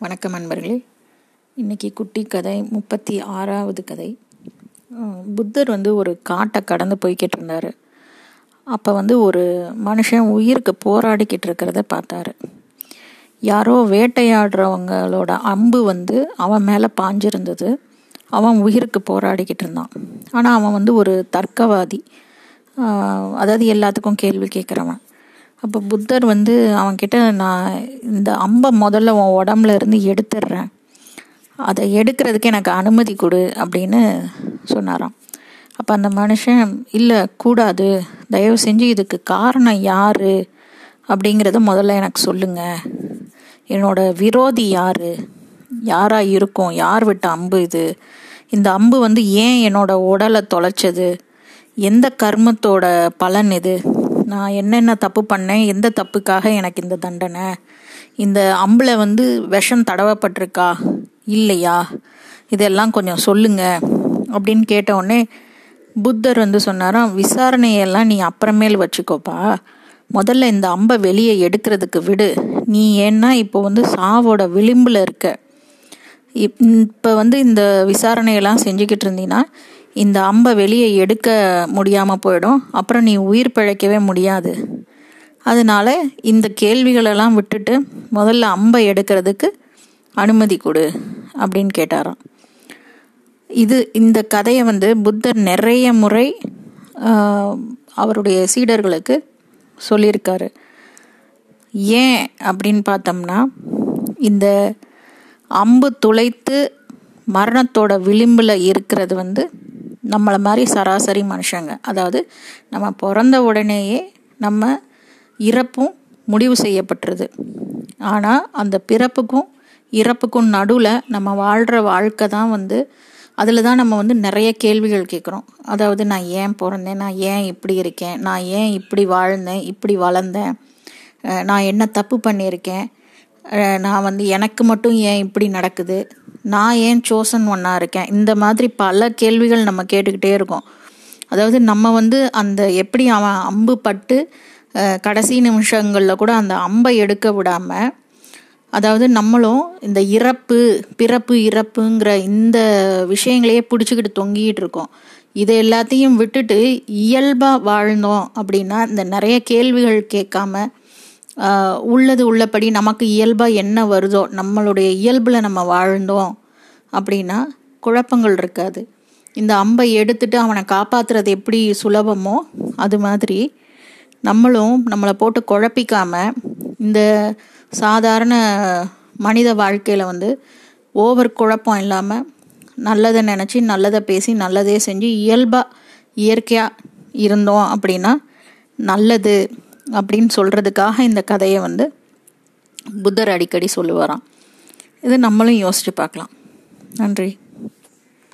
வணக்கம் அன்பர்களே. இன்றைக்கி குட்டி கதை முப்பத்தி ஆறாவது கதை. புத்தர் வந்து ஒரு காட்டை கடந்து போய்கிட்டு இருந்தார் அப்போ வந்து ஒரு மனுஷன் உயிருக்கு போராடிக்கிட்டு இருக்கிறத பார்த்தாரு. யாரோ வேட்டையாடுறவங்களோட அம்பு வந்து அவன் மேலே பாஞ்சிருந்தது. அவன் உயிருக்கு போராடிக்கிட்டு இருந்தான். ஆனால் அவன் வந்து ஒரு தர்க்கவாதி. அதாவது எல்லாத்துக்கும் கேள்வி கேட்குறவன் அப்போ புத்தர் வந்து அவன்கிட்ட நான் இந்த அம்பை முதல்ல உன் உடம்புல இருந்து எடுத்துடுறேன் அதை எடுக்கிறதுக்கு எனக்கு அனுமதி கொடு அப்படின்னு சொன்னாராம். அப்போ அந்த மனுஷன் இல்லை கூடாது. தயவு செஞ்சு இதுக்கு காரணம் யார்? அப்படிங்கிறத முதல்ல எனக்கு சொல்லுங்க. என்னோட விரோதி யார்? யாராக இருக்கும்? யார் விட்ட அம்பு இது? இந்த அம்பு வந்து ஏன் என்னோட உடலை தொலைச்சது? எந்த கர்மத்தோட பலன் இது? நான் என்னென்ன தப்பு பண்ணேன் எந்த தப்புக்காக எனக்கு இந்த தண்டனை? இந்த அம்பில் வந்து விஷம் தடவப்பட்டிருக்கா? இல்லையா? இதெல்லாம் கொஞ்சம் சொல்லுங்க. அப்படின்னு கேட்ட உடனே புத்தர் வந்து சொன்னாராம் விசாரணையெல்லாம் நீ அப்புறமேல் வச்சுக்கோப்பா. முதல்ல இந்த அம்பை வெளியே எடுக்கிறதுக்கு விடு. நீ ஏன்னா இப்போ வந்து சாவோட விளிம்பில் இருக்க. இப்போ வந்து இந்த விசாரணையெல்லாம் செஞ்சுக்கிட்டு இருந்தீங்கன்னா இந்த அம்பை வெளியே எடுக்க முடியாமல் போயிடும். அப்புறம் நீ உயிர் பிழைக்கவே முடியாது. அதனால இந்த கேள்விகளெல்லாம் விட்டுட்டு முதல்ல அம்பை எடுக்கிறதுக்கு அனுமதி கொடு அப்படின்னு கேட்டாராம். இது இந்த கதையை வந்து புத்தர் நிறைய முறை அவருடைய சீடர்களுக்கு சொல்லியிருக்காரு. ஏன் அப்படின்னு பார்த்தோம்னா இந்த அம்பு துளைத்து மரணத்தோட விளிம்பில் இருக்கிறது வந்து நம்மளை மாதிரி சராசரி மனுஷங்க. அதாவது நம்ம பிறந்த உடனேயே நம்ம இறப்பும் முடிவு செய்யப்பட்டுருது. ஆனால் அந்த பிறப்புக்கும் இறப்புக்கும் நடுவில் நம்ம வாழ்கிற வாழ்க்கை தான் வந்து அதில் தான் நம்ம வந்து நிறைய கேள்விகள் கேட்குறோம் அதாவது நான் ஏன் பிறந்தேன்? நான் ஏன் இப்படி இருக்கேன்? நான் ஏன் இப்படி வாழ்ந்தேன்? இப்படி வளர்ந்தேன்? நான் என்ன தப்பு பண்ணியிருக்கேன்? நான் வந்து எனக்கு மட்டும் ஏன் இப்படி நடக்குது? நான் ஏன் சோசன் ஒன்றா இருக்கேன்? இந்த மாதிரி பல கேள்விகள் நம்ம கேட்டுக்கிட்டே இருக்கோம். அதாவது நம்ம வந்து அந்த எப்படி அவன் அம்பு பட்டு கடைசி நிமிஷங்களில் கூட அந்த அம்பை எடுக்க விடாமல் அதாவது நம்மளும் இந்த இறப்பு பிறப்பு இறப்புங்கிற இந்த விஷயங்களையே பிடிச்சிக்கிட்டு தொங்கிட்டு இருக்கோம். இதை எல்லாத்தையும் விட்டுட்டு இயல்பாக வாழ்ந்தோம் அப்படின்னா இந்த நிறைய கேள்விகள் கேட்காம உள்ளது உள்ளபடி நமக்கு இயல்பாக என்ன வருதோ நம்மளுடைய இயல்பில் நம்ம வாழ்ந்தோம் அப்படின்னா குழப்பங்கள் இருக்காது. இந்த அம்பை எடுத்துட்டு அவனை காப்பாற்றுறது எப்படி சுலபமோ அது மாதிரி நம்மளும் நம்மளை போட்டு குழப்பிக்காம இந்த சாதாரண மனித வாழ்க்கையில் வந்து ஓவர் குழப்பம் இல்லாமல் நல்லதை நினச்சி நல்லதை பேசி நல்லதே செஞ்சு இயல்பாக இயற்கையாக இருந்தோம் அப்படின்னா நல்லது. அப்படின்னு சொல்கிறதுக்காக இந்த கதையை வந்து புத்தர் அடிக்கடி சொல்லுவாராம். இது நம்மளும் யோசிச்சு பார்க்கலாம். நன்றி.